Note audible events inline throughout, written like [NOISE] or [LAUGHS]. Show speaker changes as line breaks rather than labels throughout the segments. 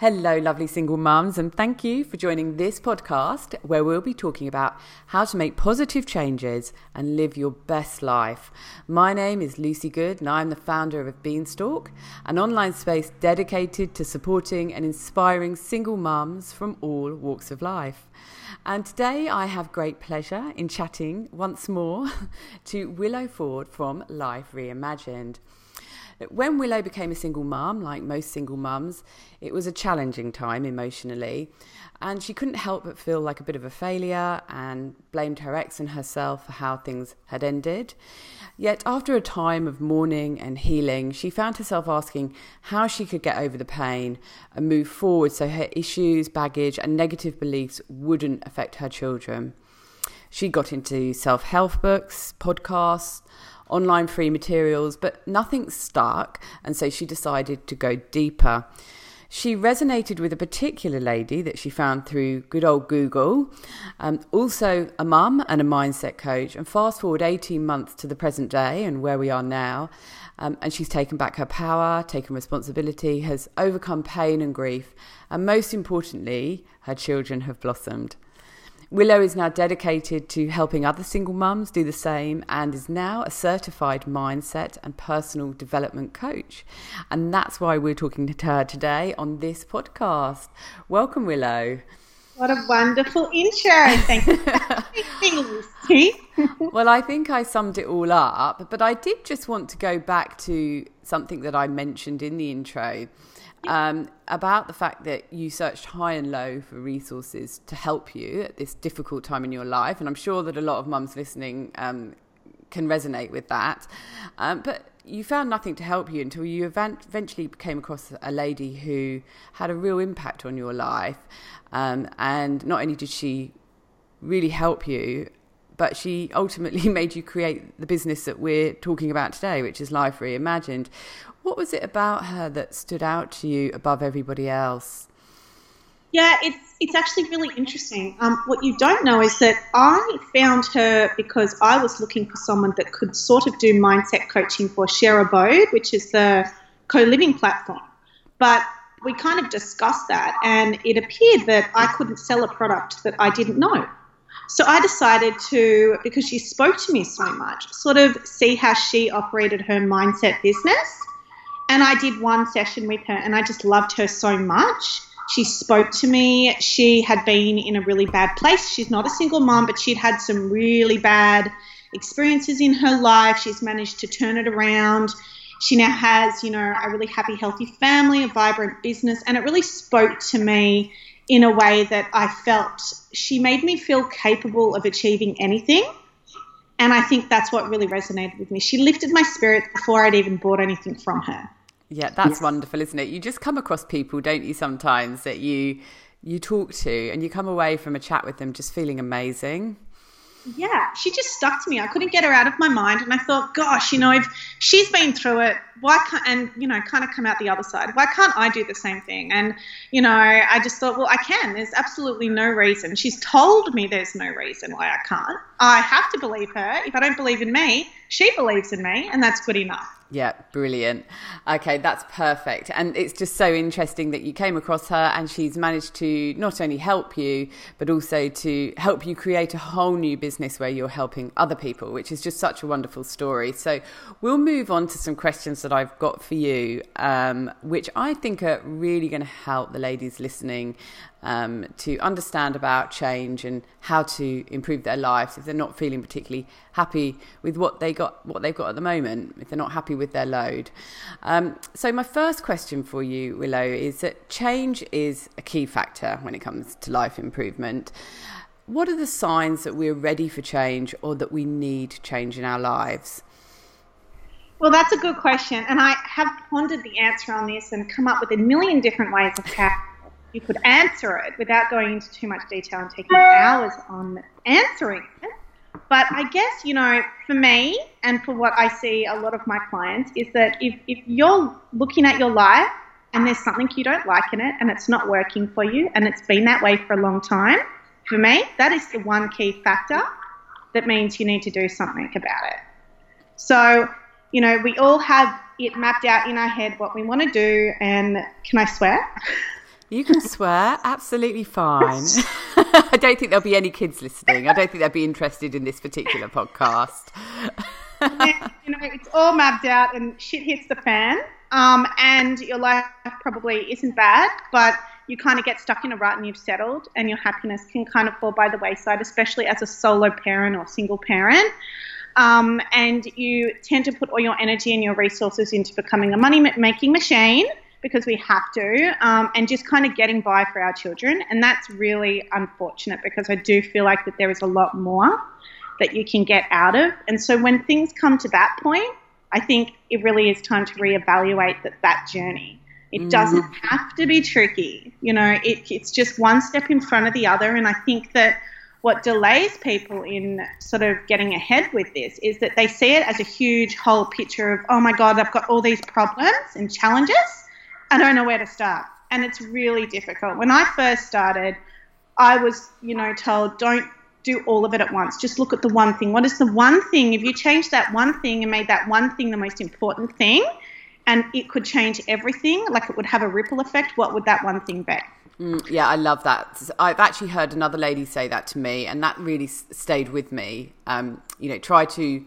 Hello, lovely single mums, and thank you for joining this podcast where we'll be talking about how to make positive changes and live your best life. My name is Lucy Good, and I'm the founder of Beanstalk, an online space dedicated to supporting and inspiring single mums from all walks of life. And today I have great pleasure in chatting once more [LAUGHS] to Willow Ford from Life Reimagined. When Willow became a single mum, like most single mums, it was a challenging time emotionally, and she couldn't help but feel like a bit of a failure and blamed her ex and herself for how things had ended. Yet, after a time of mourning and healing, she found herself asking how she could get over the pain and move forward so her issues, baggage, and negative beliefs wouldn't affect her children. She got into self help books, podcasts, online free materials, but nothing stuck, and so she decided to go deeper. She resonated with a particular lady that she found through good old Google, um, also a mum and a mindset coach. And fast forward 18 months to the present day and where we are now, um, and she's taken back her power, taken responsibility, has overcome pain and grief, and most importantly, her children have blossomed. Willow is now dedicated to helping other single mums do the same and is now a certified mindset and personal development coach. And that's why we're talking to her today on this podcast. Welcome, Willow.
What a wonderful intro. Thank you. [LAUGHS]
well, I think I summed it all up, but I did just want to go back to something that I mentioned in the intro um, about the fact that you searched high and low for resources to help you at this difficult time in your life. And I'm sure that a lot of mums listening um, can resonate with that. Um, but you found nothing to help you until you eventually came across a lady who had a real impact on your life. Um, and not only did she really help you, but she ultimately [LAUGHS] made you create the business that we're talking about today, which is Life Reimagined. What was it about her that stood out to you above everybody else?
Yeah, it's it's actually really interesting. Um, what you don't know is that I found her because I was looking for someone that could sort of do mindset coaching for Share Abode, which is the co-living platform. But we kind of discussed that, and it appeared that I couldn't sell a product that I didn't know. So I decided to, because she spoke to me so much, sort of see how she operated her mindset business and I did one session with her, and I just loved her so much. She spoke to me. She had been in a really bad place. She's not a single mom, but she'd had some really bad experiences in her life. She's managed to turn it around. She now has, you know, a really happy, healthy family, a vibrant business, and it really spoke to me in a way that I felt she made me feel capable of achieving anything. And I think that's what really resonated with me. She lifted my spirits before I'd even bought anything from her.
Yeah, that's wonderful, isn't it? You just come across people, don't you, sometimes that you you talk to and you come away from a chat with them just feeling amazing
yeah, she just stuck to me. I couldn't get her out of my mind, and I thought, gosh, you know, if she's been through it, why can't and you know, kind of come out the other side? Why can't I do the same thing? And you know, I just thought, well, I can. There's absolutely no reason. She's told me there's no reason why I can't. I have to believe her. If I don't believe in me, she believes in me, and that's good enough.
Yeah, brilliant. Okay, that's perfect. And it's just so interesting that you came across her and she's managed to not only help you, but also to help you create a whole new business where you're helping other people, which is just such a wonderful story. So we'll move on to some questions that I've got for you, um, which I think are really going to help the ladies listening um, to understand about change and how to improve their lives if they're not feeling particularly happy with what they got, what they've got at the moment, if they're not happy with their load. Um, so my first question for you, Willow, is that change is a key factor when it comes to life improvement. What are the signs that we're ready for change or that we need change in our lives?
Well, that's a good question. And I have pondered the answer on this and come up with a million different ways of how you could answer it without going into too much detail and taking hours on answering it. But I guess, you know, for me and for what I see a lot of my clients is that if, if you're looking at your life and there's something you don't like in it and it's not working for you and it's been that way for a long time, for me, that is the one key factor that means you need to do something about it. So, you know, we all have it mapped out in our head what we want to do, and can I swear? [LAUGHS]
You can swear, absolutely fine. [LAUGHS] [LAUGHS] I don't think there'll be any kids listening. I don't think they'll be interested in this particular podcast.
you know, it's all mapped out and shit hits the fan. Um, and your life probably isn't bad, but you kind of get stuck in a rut and you've settled, and your happiness can kind of fall by the wayside, especially as a solo parent or single parent. Um, and you tend to put all your energy and your resources into becoming a money making machine because we have to, um, and just kind of getting by for our children. And that's really unfortunate because I do feel like that there is a lot more that you can get out of. And so when things come to that point, I think it really is time to reevaluate that, that journey. It mm. doesn't have to be tricky. You know, it, it's just one step in front of the other. And I think that what delays people in sort of getting ahead with this is that they see it as a huge whole picture of, oh my God, I've got all these problems and challenges I don't know where to start. And it's really difficult. When I first started, I was, you know, told don't do all of it at once. Just look at the one thing. What is the one thing? If you change that one thing and made that one thing the most important thing, and it could change everything, like it would have a ripple effect, what would that one thing be?
Mm, yeah, I love that. I've actually heard another lady say that to me, and that really stayed with me. Um, you know, try to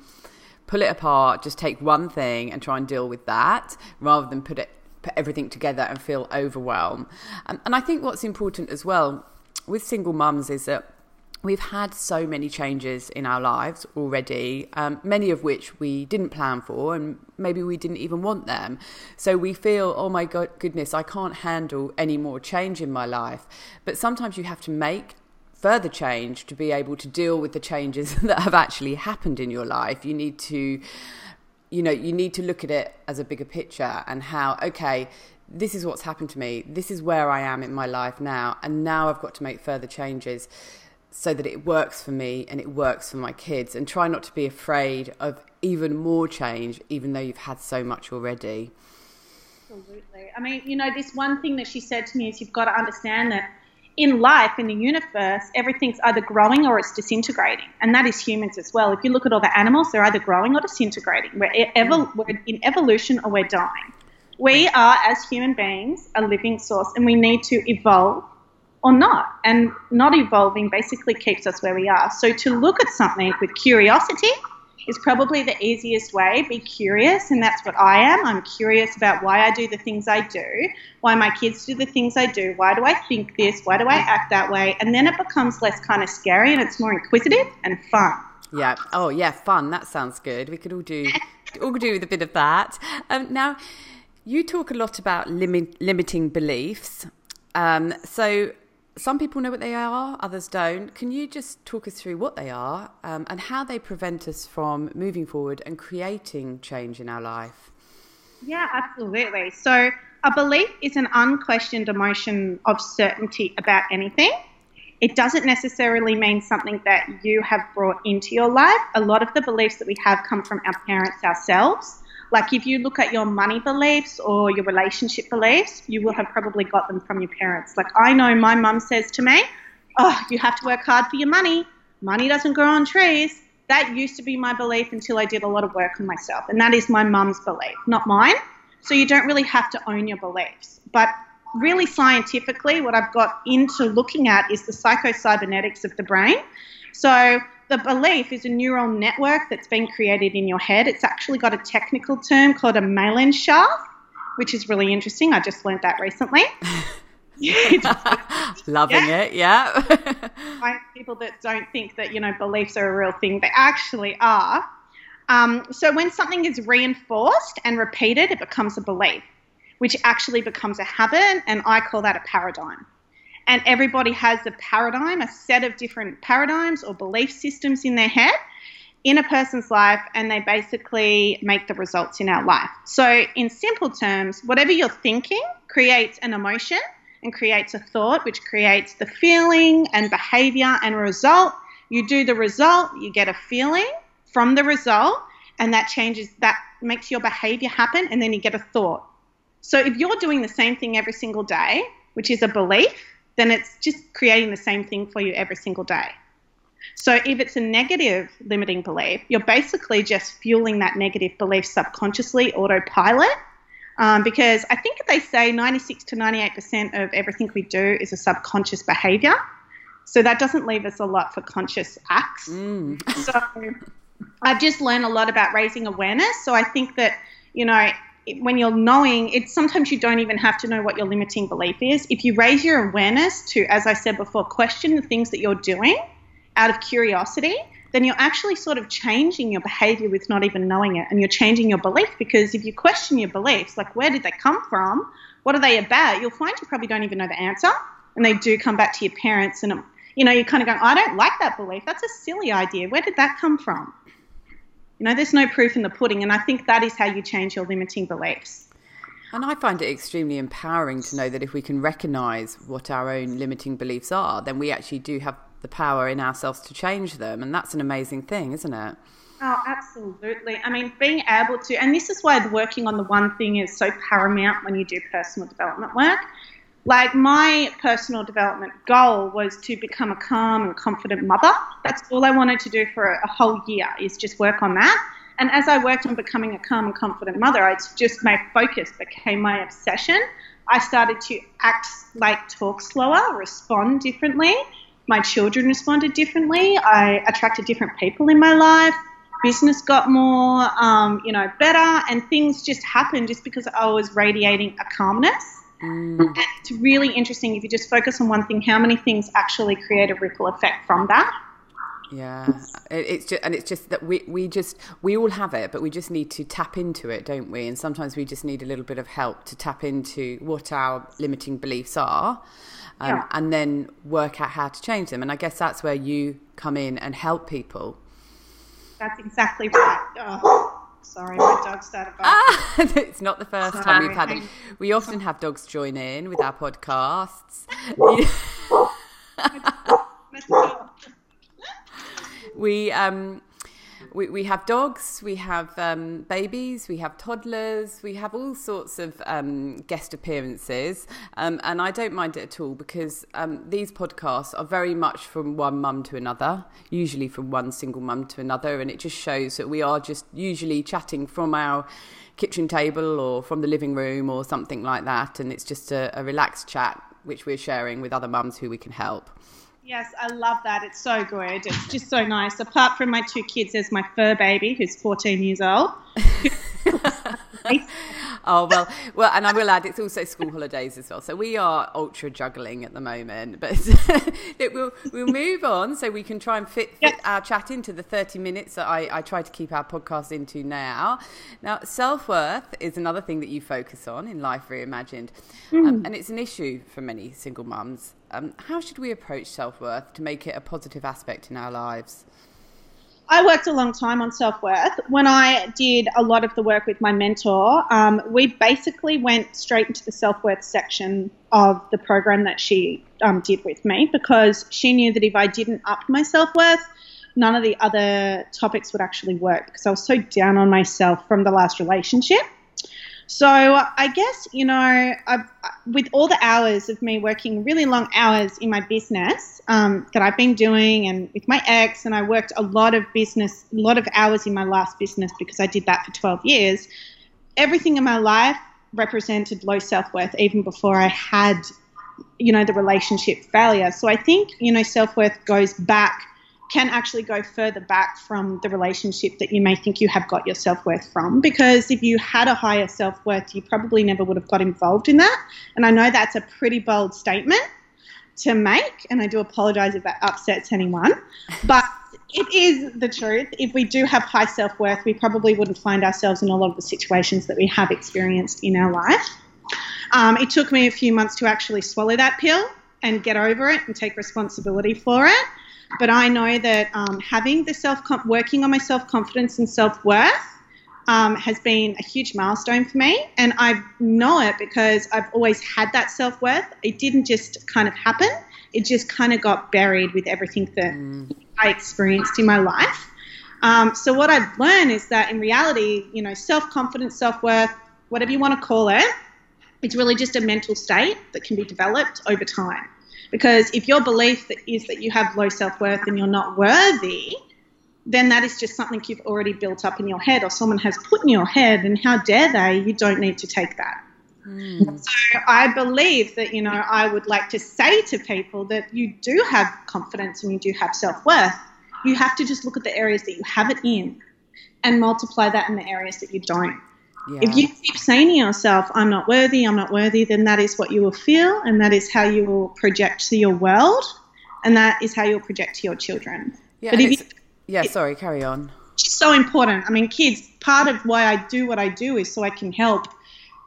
pull it apart, just take one thing and try and deal with that rather than put it put everything together and feel overwhelmed. And, and I think what's important as well with single mums is that we've had so many changes in our lives already, um, many of which we didn't plan for, and maybe we didn't even want them. So we feel, oh my God, goodness, I can't handle any more change in my life. But sometimes you have to make further change to be able to deal with the changes [LAUGHS] that have actually happened in your life. You need to you know, you need to look at it as a bigger picture and how, okay, this is what's happened to me. This is where I am in my life now. And now I've got to make further changes so that it works for me and it works for my kids. And try not to be afraid of even more change, even though you've had so much already.
Absolutely. I mean, you know, this one thing that she said to me is you've got to understand that in life, in the universe, everything's either growing or it's disintegrating. And that is humans as well. If you look at all the animals, they're either growing or disintegrating. We're, evo- we're in evolution or we're dying. We are, as human beings, a living source and we need to evolve or not. And not evolving basically keeps us where we are. So to look at something with curiosity is probably the easiest way. Be curious, and that's what I am. I'm curious about why I do the things I do, why my kids do the things I do, why do I think this, why do I act that way, and then it becomes less kind of scary and it's more inquisitive and fun.
Yeah. Oh, yeah. Fun. That sounds good. We could all do [LAUGHS] all do with a bit of that. Um, now, you talk a lot about limit, limiting beliefs. Um, so some people know what they are, others don't. Can you just talk us through what they are um, and how they prevent us from moving forward and creating change in our life?
Yeah, absolutely. So, a belief is an unquestioned emotion of certainty about anything. It doesn't necessarily mean something that you have brought into your life. A lot of the beliefs that we have come from our parents ourselves. Like if you look at your money beliefs or your relationship beliefs, you will have probably got them from your parents. Like I know my mum says to me, "Oh, you have to work hard for your money. Money doesn't grow on trees." That used to be my belief until I did a lot of work on myself, and that is my mum's belief, not mine. So you don't really have to own your beliefs. But really scientifically, what I've got into looking at is the psychocybernetics of the brain. So the belief is a neural network that's been created in your head. It's actually got a technical term called a myelin sheath, which is really interesting. I just learned that recently. [LAUGHS] [LAUGHS]
Loving it, yeah. it, yeah. [LAUGHS]
people that don't think that you know beliefs are a real thing, they actually are. Um, so when something is reinforced and repeated, it becomes a belief, which actually becomes a habit, and I call that a paradigm and everybody has a paradigm, a set of different paradigms or belief systems in their head in a person's life, and they basically make the results in our life. So, in simple terms, whatever you're thinking creates an emotion and creates a thought, which creates the feeling and behavior and result. You do the result, you get a feeling from the result, and that changes, that makes your behavior happen, and then you get a thought. So, if you're doing the same thing every single day, which is a belief, then it's just creating the same thing for you every single day. So if it's a negative limiting belief, you're basically just fueling that negative belief subconsciously, autopilot. Um, because I think they say 96 to 98% of everything we do is a subconscious behavior. So that doesn't leave us a lot for conscious acts.
Mm.
so I've just learned a lot about raising awareness. So I think that, you know, when you're knowing, it's sometimes you don't even have to know what your limiting belief is. If you raise your awareness to, as I said before, question the things that you're doing out of curiosity, then you're actually sort of changing your behavior with not even knowing it. And you're changing your belief because if you question your beliefs, like where did they come from? What are they about? You'll find you probably don't even know the answer. And they do come back to your parents and, you know, you're kind of going, I don't like that belief. That's a silly idea. Where did that come from? You know, there's no proof in the pudding. And I think that is how you change your limiting beliefs.
And I find it extremely empowering to know that if we can recognize what our own limiting beliefs are, then we actually do have the power in ourselves to change them. And that's an amazing thing, isn't it?
Oh, absolutely. I mean, being able to, and this is why working on the one thing is so paramount when you do personal development work. Like, my personal development goal was to become a calm and confident mother. That's all I wanted to do for a whole year, is just work on that. And as I worked on becoming a calm and confident mother, it's just my focus became my obsession. I started to act like talk slower, respond differently my children responded differently. I attracted different people in my life. Business got more, um, you know, better, and things just happened just because I was radiating a calmness.
Mm.
And it's really interesting if you just focus on one thing, how many things actually create a ripple effect from that.
Yeah, it's just and it's just that we we just we all have it, but we just need to tap into it, don't we? And sometimes we just need a little bit of help to tap into what our limiting beliefs are um, yeah. and then work out how to change them. And I guess that's where you come in and help people.
That's exactly right. Oh, sorry, my dog started barking.
Ah, [LAUGHS] it's not the first sorry. time we've had it. We often have dogs join in with our podcasts. [LAUGHS] [LAUGHS] we um we, we have dogs, we have um, babies, we have toddlers, we have all sorts of um, guest appearances. Um, and I don't mind it at all because um, these podcasts are very much from one mum to another, usually from one single mum to another. And it just shows that we are just usually chatting from our kitchen table or from the living room or something like that. And it's just a, a relaxed chat which we're sharing with other mums who we can help.
Yes, I love that. It's so good. It's just so nice. Apart from my two kids, there's my fur baby who's 14 years old. [LAUGHS]
oh well, well, and I will add, it's also school holidays as well. So we are ultra juggling at the moment, but [LAUGHS] it will we'll move on so we can try and fit, fit yes. our chat into the thirty minutes that I, I try to keep our podcast into now. Now, self worth is another thing that you focus on in Life Reimagined, mm. um, and it's an issue for many single mums. Um, how should we approach self worth to make it a positive aspect in our lives?
I worked a long time on self worth. When I did a lot of the work with my mentor, um, we basically went straight into the self worth section of the program that she um, did with me because she knew that if I didn't up my self worth, none of the other topics would actually work because I was so down on myself from the last relationship. So I guess, you know, I've, with all the hours of me working really long hours in my business um, that I've been doing and with my ex, and I worked a lot of business, a lot of hours in my last business because I did that for 12 years, everything in my life represented low self worth even before I had, you know, the relationship failure. So I think, you know, self worth goes back can actually go further back from the relationship that you may think you have got your self worth from. Because if you had a higher self worth, you probably never would have got involved in that. And I know that's a pretty bold statement to make, and I do apologize if that upsets anyone. But it is the truth. If we do have high self worth, we probably wouldn't find ourselves in a lot of the situations that we have experienced in our life. Um, it took me a few months to actually swallow that pill and get over it and take responsibility for it. But I know that um, having the self working on my self confidence and self worth um, has been a huge milestone for me, and I know it because I've always had that self worth. It didn't just kind of happen; it just kind of got buried with everything that mm. I experienced in my life. Um, so what I've learned is that in reality, you know, self confidence, self worth, whatever you want to call it, it's really just a mental state that can be developed over time. Because if your belief is that you have low self worth and you're not worthy, then that is just something you've already built up in your head or someone has put in your head, and how dare they? You don't need to take that. Mm. So I believe that, you know, I would like to say to people that you do have confidence and you do have self worth. You have to just look at the areas that you have it in and multiply that in the areas that you don't. Yeah. If you keep saying to yourself, I'm not worthy, I'm not worthy, then that is what you will feel and that is how you will project to your world and that is how you'll project to your children.
Yeah, but if you, yeah sorry, carry on.
It's so important. I mean, kids, part of why I do what I do is so I can help,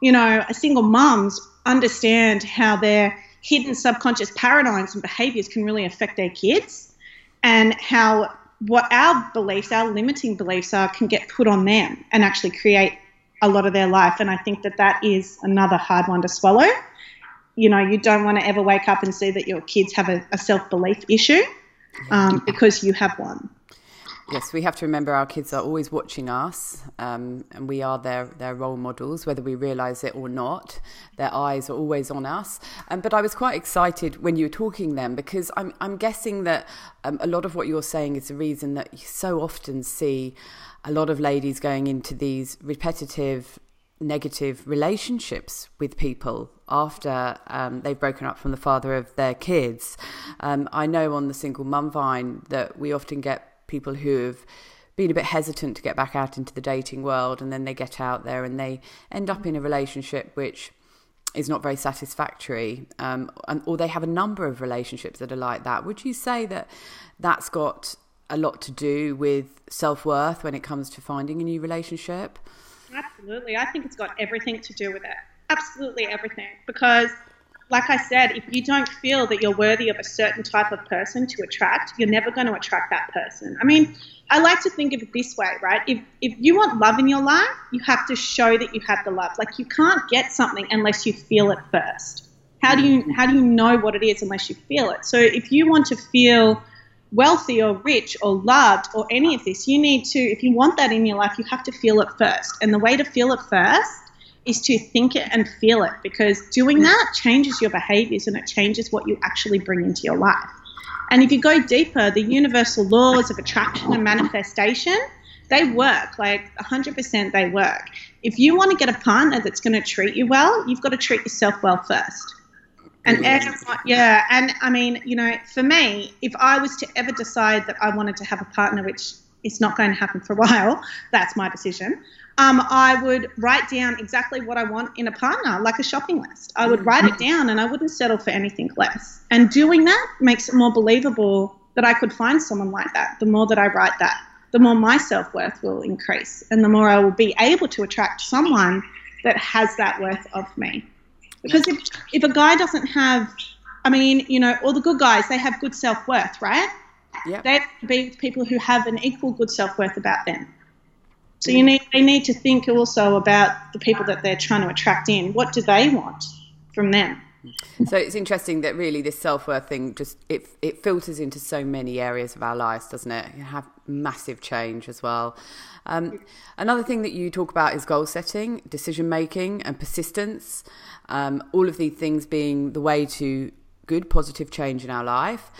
you know, single mums understand how their hidden subconscious paradigms and behaviors can really affect their kids and how what our beliefs, our limiting beliefs are, can get put on them and actually create a lot of their life. And I think that that is another hard one to swallow. You know, you don't want to ever wake up and see that your kids have a, a self belief issue um, because you have one.
Yes, we have to remember our kids are always watching us, um, and we are their their role models, whether we realise it or not. Their eyes are always on us. Um, but I was quite excited when you were talking then, because I'm I'm guessing that um, a lot of what you're saying is the reason that you so often see a lot of ladies going into these repetitive negative relationships with people after um, they've broken up from the father of their kids. Um, I know on the single mum vine that we often get people who have been a bit hesitant to get back out into the dating world and then they get out there and they end up in a relationship which is not very satisfactory um, and, or they have a number of relationships that are like that would you say that that's got a lot to do with self worth when it comes to finding a new relationship?
Absolutely. I think it's got everything to do with it. Absolutely everything. Because, like I said, if you don't feel that you're worthy of a certain type of person to attract, you're never going to attract that person. I mean, I like to think of it this way, right? If, if you want love in your life, you have to show that you have the love. Like, you can't get something unless you feel it first. How do you how do you know what it is unless you feel it? So if you want to feel wealthy or rich or loved or any of this. You need to, if you want that in your life, you have to feel it first. And the way to feel it first is to think it and feel it because doing that changes your behaviors and it changes what you actually bring into your life. And if you go deeper, the universal laws of attraction and manifestation, they work like 100% they work. If you want to get a partner that's going to treat you well, you've got to treat yourself well first. And everyone, yeah, and I mean, you know, for me, if I was to ever decide that I wanted to have a partner, which is not going to happen for a [LAUGHS] while, that's my decision. Um, I would write down exactly what I want in a partner, like a shopping list. I would write it down, and I wouldn't settle for anything less. And doing that makes it more believable that I could find someone like that. The more that I write that, the more my self worth will increase, and the more I will be able to attract someone that has that worth of me. Because if, if a guy doesn't have, I mean, you know, all the good guys, they have good self worth, right? Yeah. They have to be with people who have an equal good self worth about them. So you need they need to think also about the people that they're trying to attract in. What do they want from them?
So it's interesting that really this self worth thing just it it filters into so many areas of our lives, doesn't it? You have massive change as well. Um, another thing that you talk about is goal setting, decision making, and persistence. Um, all of these things being the way to good, positive change in our life.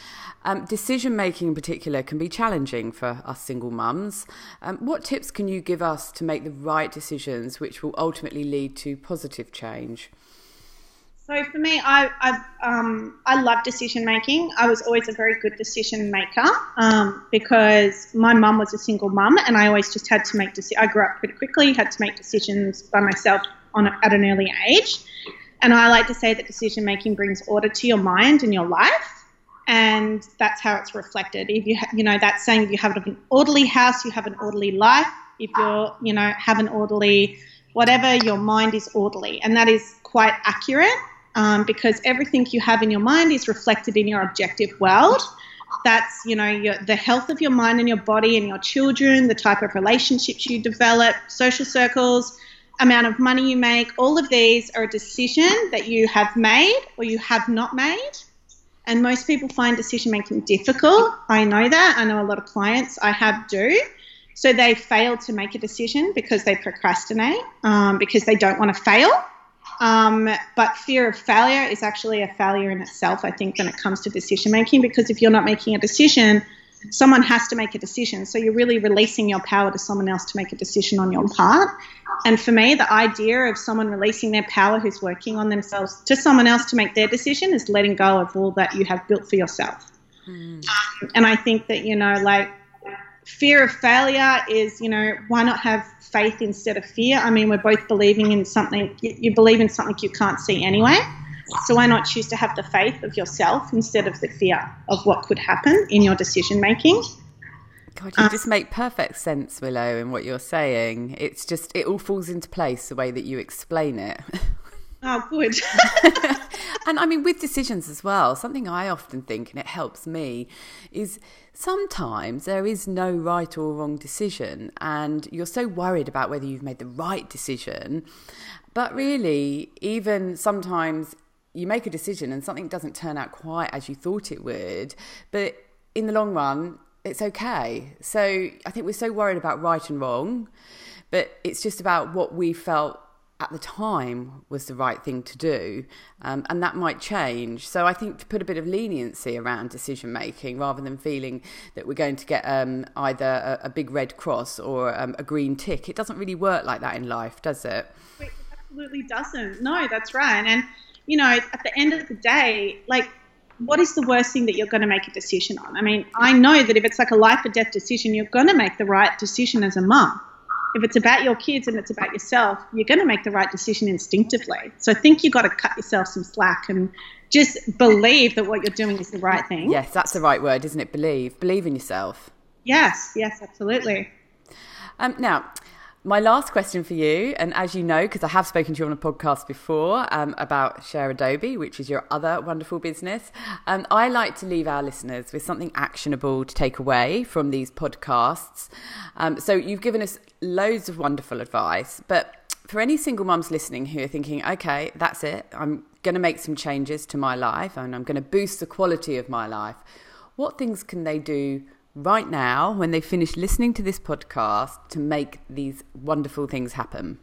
Um, decision making in particular can be challenging for us single mums. Um, what tips can you give us to make the right decisions which will ultimately lead to positive change?
So for me, I I, um, I love decision making. I was always a very good decision maker um, because my mum was a single mum, and I always just had to make decisions. I grew up pretty quickly, had to make decisions by myself on a, at an early age. And I like to say that decision making brings order to your mind and your life, and that's how it's reflected. If you ha- you know that saying, if you have an orderly house, you have an orderly life. If you're you know have an orderly whatever, your mind is orderly, and that is quite accurate um, because everything you have in your mind is reflected in your objective world. That's you know your, the health of your mind and your body and your children, the type of relationships you develop, social circles, amount of money you make. All of these are a decision that you have made or you have not made. And most people find decision making difficult. I know that. I know a lot of clients I have do. So they fail to make a decision because they procrastinate, um, because they don't want to fail. Um, but fear of failure is actually a failure in itself, I think, when it comes to decision making, because if you're not making a decision, someone has to make a decision. So you're really releasing your power to someone else to make a decision on your part. And for me, the idea of someone releasing their power who's working on themselves to someone else to make their decision is letting go of all that you have built for yourself. Mm. Um, and I think that, you know, like fear of failure is, you know, why not have faith instead of fear? I mean, we're both believing in something, you believe in something you can't see anyway. So why not choose to have the faith of yourself instead of the fear of what could happen in your decision making?
God, you um, just make perfect sense, Willow, in what you're saying. It's just it all falls into place the way that you explain it. [LAUGHS]
Oh, good. [LAUGHS]
and I mean, with decisions as well, something I often think, and it helps me, is sometimes there is no right or wrong decision, and you're so worried about whether you've made the right decision. But really, even sometimes you make a decision and something doesn't turn out quite as you thought it would, but in the long run, it's okay. So I think we're so worried about right and wrong, but it's just about what we felt at the time was the right thing to do, um, and that might change. So I think to put a bit of leniency around decision making rather than feeling that we're going to get um, either a, a, big red cross or um, a green tick, it doesn't really work like that in life, does it?
It absolutely doesn't. No, that's right. And you know, at the end of the day, like what is the worst thing that you're going to make a decision on? I mean, I know that if it's like a life or death decision, you're going to make the right decision as a mum. If it's about your kids and it's about yourself, you're going to make the right decision instinctively. So I think you've got to cut yourself some slack and just believe that what you're doing is the right thing.
Yes, that's the right word, isn't it? Believe. Believe in yourself.
Yes, yes, absolutely.
Um, now, my last question for you, and as you know, because I have spoken to you on a podcast before um, about Share Abode, which is your other wonderful business, um, I like to leave our listeners with something actionable to take away from these podcasts. Um, so you've given us loads of wonderful advice, but for any single mums listening who are thinking, okay, that's it, I'm going to make some changes to my life and I'm going to boost the quality of my life, what things can they do right now when they finish listening to this podcast to make these wonderful things happen?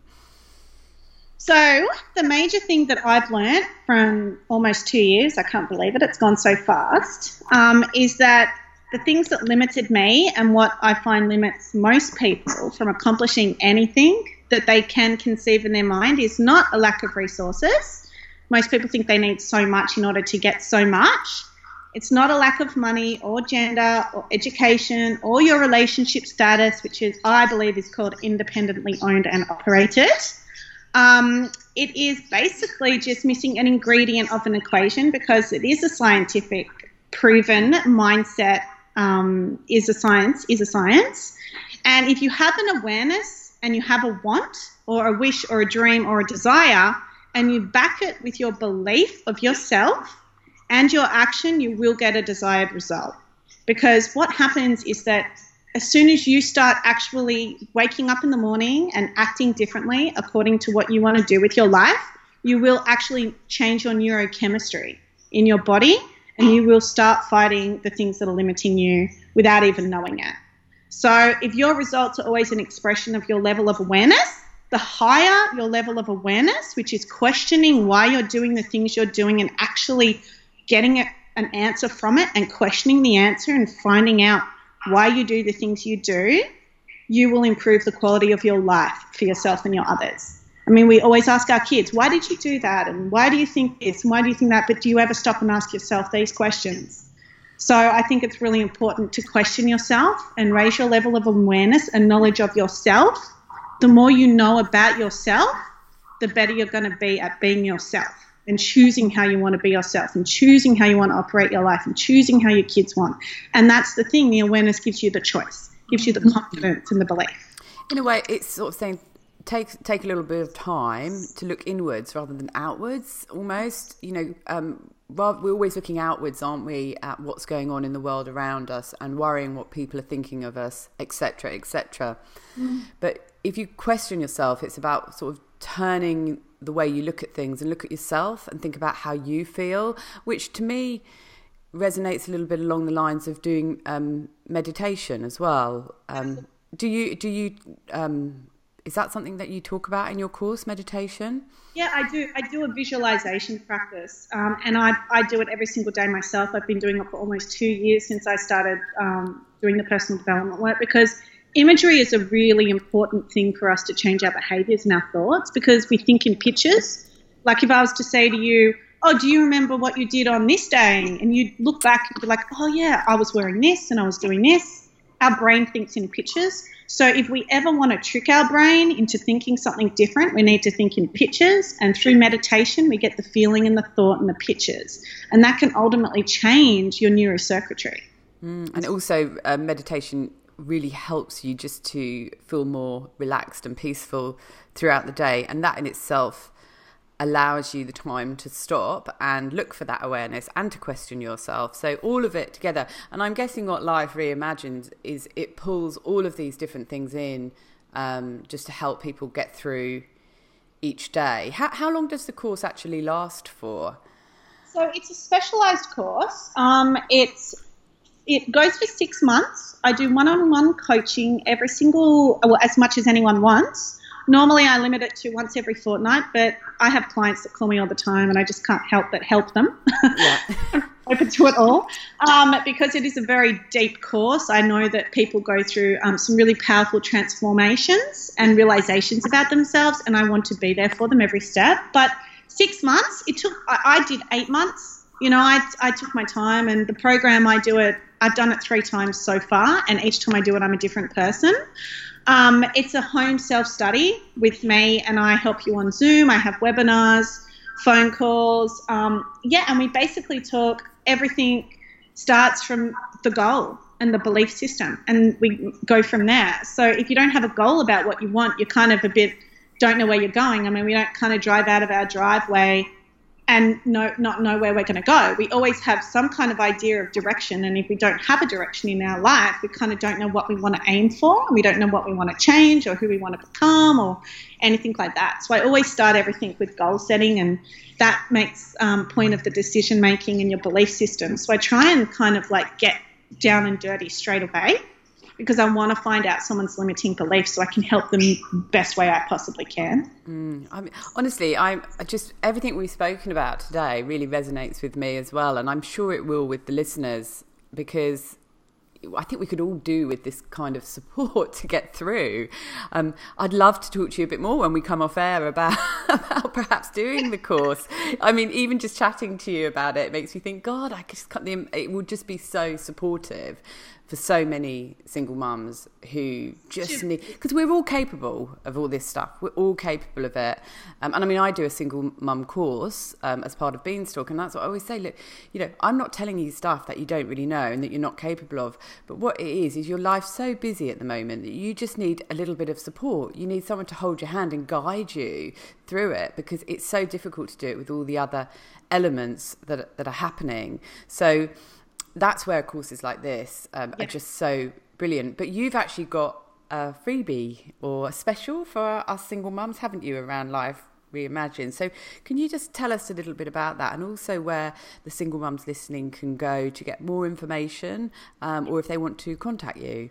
So, the major thing that I've learned from almost two years, I can't believe it, it's gone so fast, um, is that the things that limited me and what I find limits most people from accomplishing anything that they can conceive in their mind is not a lack of resources. Most people think they need so much in order to get so much. It's not a lack of money or gender or education or your relationship status, which is, I believe, is called independently owned and operated. Um, it is basically just missing an ingredient of an equation because it is a scientific, proven mindset. Um, is a science is a science, and if you have an awareness and you have a want or a wish or a dream or a desire, and you back it with your belief of yourself and your action, you will get a desired result. Because what happens is that as soon as you start actually waking up in the morning and acting differently according to what you want to do with your life, you will actually change your neurochemistry in your body and you will start fighting the things that are limiting you without even knowing it. So, if your results are always an expression of your level of awareness, the higher your level of awareness, which is questioning why you're doing the things you're doing and actually getting an answer from it and questioning the answer and finding out why you do the things you do, you will improve the quality of your life for yourself and your others. I mean, we always ask our kids, why did you do that? And why do you think this? And why do you think that? But do you ever stop and ask yourself these questions? So I think it's really important to question yourself and raise your level of awareness and knowledge of yourself. The more you know about yourself, the better you're going to be at being yourself and choosing how you want to be yourself and choosing how you want to operate your life and choosing how your kids want. And that's the thing the awareness gives you the choice, gives you the mm-hmm. confidence and the belief.
In a way, it's sort of saying take take a little bit of time to look inwards rather than outwards almost you know um, we're always looking outwards aren't we at what's going on in the world around us and worrying what people are thinking of us etc etc mm. but if you question yourself it's about sort of turning the way you look at things and look at yourself and think about how you feel, which to me resonates a little bit along the lines of doing um, meditation as well. Um, do you do you um, is that something that you talk about in your course, meditation?
Yeah, I do. I do a visualization practice, um, and I, I do it every single day myself. I've been doing it for almost two years since I started um, doing the personal development work because imagery is a really important thing for us to change our behaviors and our thoughts because we think in pictures. Like if I was to say to you, oh, do you remember what you did on this day? And you look back and be like, oh, yeah, I was wearing this and I was doing this. Our brain thinks in pictures. So if we ever want to trick our brain into thinking something different, we need to think in pictures. And through meditation, we get the feeling and the thought and the pictures. And that can ultimately change your neurocircuitry.
Mm, and also, uh, meditation really helps you just to feel more relaxed and peaceful throughout the day. And that in itself allows you the time to stop and look for that awareness and to question yourself. So all of it together. And I'm guessing what Life Reimagined is it pulls all of these different things in um, just to help people get through each day. How, how long does the course actually last for?
So it's a specialized course. Um, it's it goes for six months. I do one-on-one coaching every single, well, as much as anyone wants. Normally, I limit it to once every fortnight, but I have clients that call me all the time, and I just can't help but help them. Yeah. [LAUGHS] open to it all um, because it is a very deep course. I know that people go through um, some really powerful transformations and realizations about themselves, and I want to be there for them every step. But six months, it took, I, I did eight months. You know, I, I took my time, and the program I do it, I've done it three times so far, and each time I do it, I'm a different person. Um, it's a home self study with me, and I help you on Zoom. I have webinars, phone calls. Um, yeah, and we basically talk everything starts from the goal and the belief system, and we go from there. So if you don't have a goal about what you want, you're kind of a bit don't know where you're going. I mean, we don't kind of drive out of our driveway and know, not know where we're going to go. We always have some kind of idea of direction, and if we don't have a direction in our life, we kind of don't know what we want to aim for. and We don't know what we want to change or who we want to become or anything like that. So I always start everything with goal setting, and that makes um, point of the decision making and your belief system. So I try and kind of like get down and dirty straight away because I want to find out someone's limiting beliefs so I can help them the best way I possibly can.
Mm, I mean, honestly, I just everything we've spoken about today really resonates with me as well, and I'm sure it will with the listeners because I think we could all do with this kind of support [LAUGHS] to get through. Um, I'd love to talk to you a bit more when we come off air about, [LAUGHS] about perhaps doing the course. I mean, even just chatting to you about it makes me think, God, I just. It would just be so supportive for so many single mums who just need because we're all capable of all this stuff. We're all capable of it. Um, and i mean i do a single mum course um, as part of beanstalk and that's what i always say look you know i'm not telling you stuff that you don't really know and that you're not capable of but what it is is your life's so busy at the moment that you just need a little bit of support. You need someone to hold your hand and guide you through it because it's so difficult to do it with all the other elements that, that are happening. So that's where courses like this um, yeah. are just so brilliant. But you've actually got a freebie or a special for us single mums, haven't you, around Life Reimagined? So can you just tell us a little bit about that and also where the single mums listening can go to get more information um, or if they want to contact you?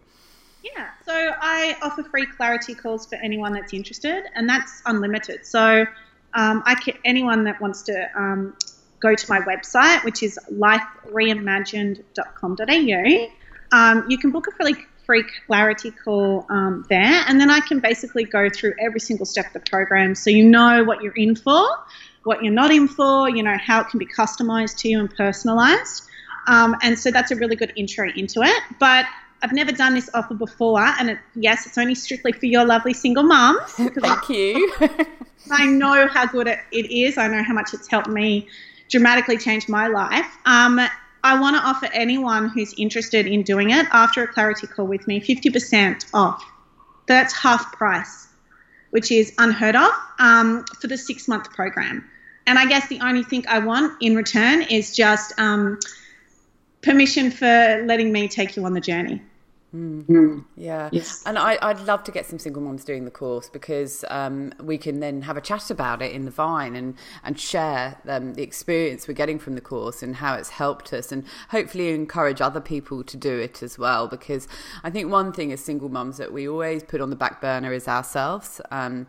Yeah, so I offer free clarity calls for anyone that's interested, and that's unlimited. So um, I can, anyone that wants to um, go to my website, which is lifereimagined.com.au. Um, you can book a free, free clarity call um, there, and then I can basically go through every single step of the program so you know what you're in for, what you're not in for, you know, how it can be customized to you and personalized. Um, and so that's a really good intro into it. But I've never done this offer before, and it, yes, it's only strictly for your lovely single mums. [LAUGHS]
Thank you. [LAUGHS]
I know how good it, it is. I know how much it's helped me dramatically changed my life. Um, I want to offer anyone who's interested in doing it after a clarity call with me 50% off. That's half price, which is unheard of um, for the six month program. And I guess the only thing I want in return is just um, permission for letting me take you on the journey.
Mm. Yeah, yes. and I, would love to get some single moms doing the course because um, we can then have a chat about it in the Vine and and share um, the experience we're getting from the course and how it's helped us, and hopefully encourage other people to do it as well. Because I think one thing as single moms that we always put on the back burner is ourselves, um,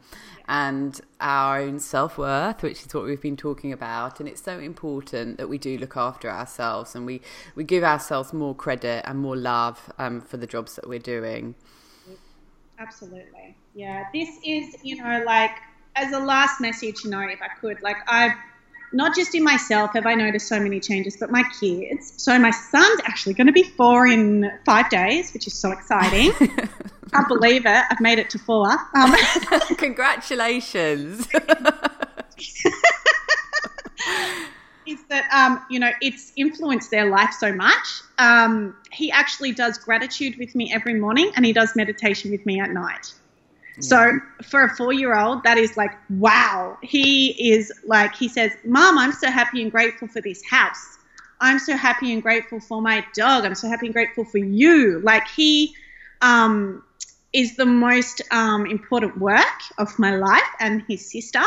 and our own self worth, which is what we've been talking about. And it's so important that we do look after ourselves and we, we give ourselves more credit and more love um, for the jobs that we're doing.
Absolutely. Yeah. This is, you know, like as a last message, you know, if I could, like I've not just in myself have I noticed so many changes, but my kids. So my son's actually going to be four in five days, which is so exciting. [LAUGHS] Can't believe it. I've made it to four. Um, [LAUGHS]
Congratulations. [LAUGHS]
is that um, you know it's influenced their life so much. Um, he actually does gratitude with me every morning, and he does meditation with me at night. So for a four year old, that is like, wow. He is like, he says, Mom, I'm so happy and grateful for this house. I'm so happy and grateful for my dog. I'm so happy and grateful for you. Like, he um, is the most um, important work of my life and his sister.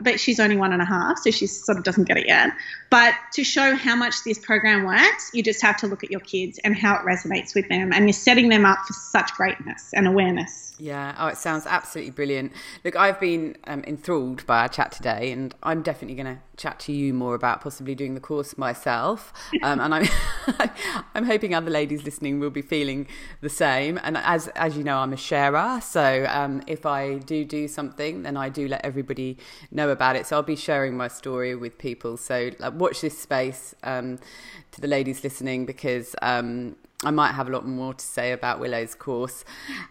But she's only one and a half, so she sort of doesn't get it yet. But to show how much this program works, you just have to look at your kids and how it resonates with them. And you're setting them up for such greatness and awareness.
Yeah, oh, it sounds absolutely brilliant. Look, I've been um, enthralled by our chat today, and I'm definitely going to chat to you more about possibly doing the course myself. [LAUGHS] Um, and I'm, [LAUGHS] I'm hoping other ladies listening will be feeling the same. And as as you know, I'm a sharer, so um, if I do do something, then I do let everybody know about it. So I'll be sharing my story with people. So like, watch this space um, to the ladies listening because um, I might have a lot more to say about Willow's course.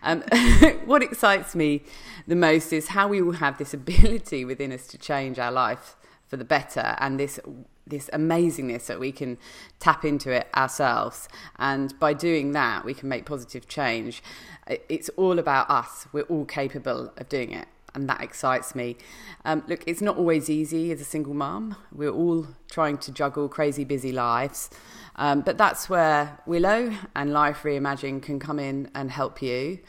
Um, [LAUGHS] what excites me the most is how we all have this ability within us to change our life for the better, and this this amazingness that we can tap into it ourselves. And by doing that, we can make positive change. It's all about us. We're all capable of doing it and that excites me. Um, look, it's not always easy as a single mum. We're all trying to juggle crazy busy lives. Um, but that's where Willow and Life Reimagined can come in and help you.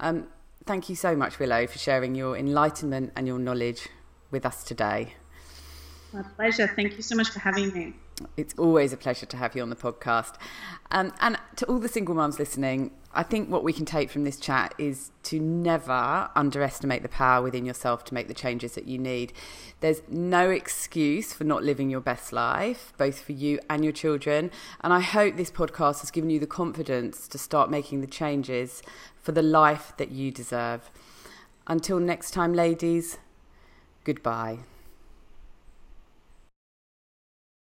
Um, thank you so much, Willow, for sharing your enlightenment and your knowledge with us today.
My pleasure. Thank you so much for having me.
It's always a pleasure to have you on the podcast. Um, and to all the single mums listening, I think what we can take from this chat is to never underestimate the power within yourself to make the changes that you need. There's no excuse for not living your best life, both for you and your children. And I hope this podcast has given you the confidence to start making the changes for the life that you deserve. Until next time, ladies, goodbye.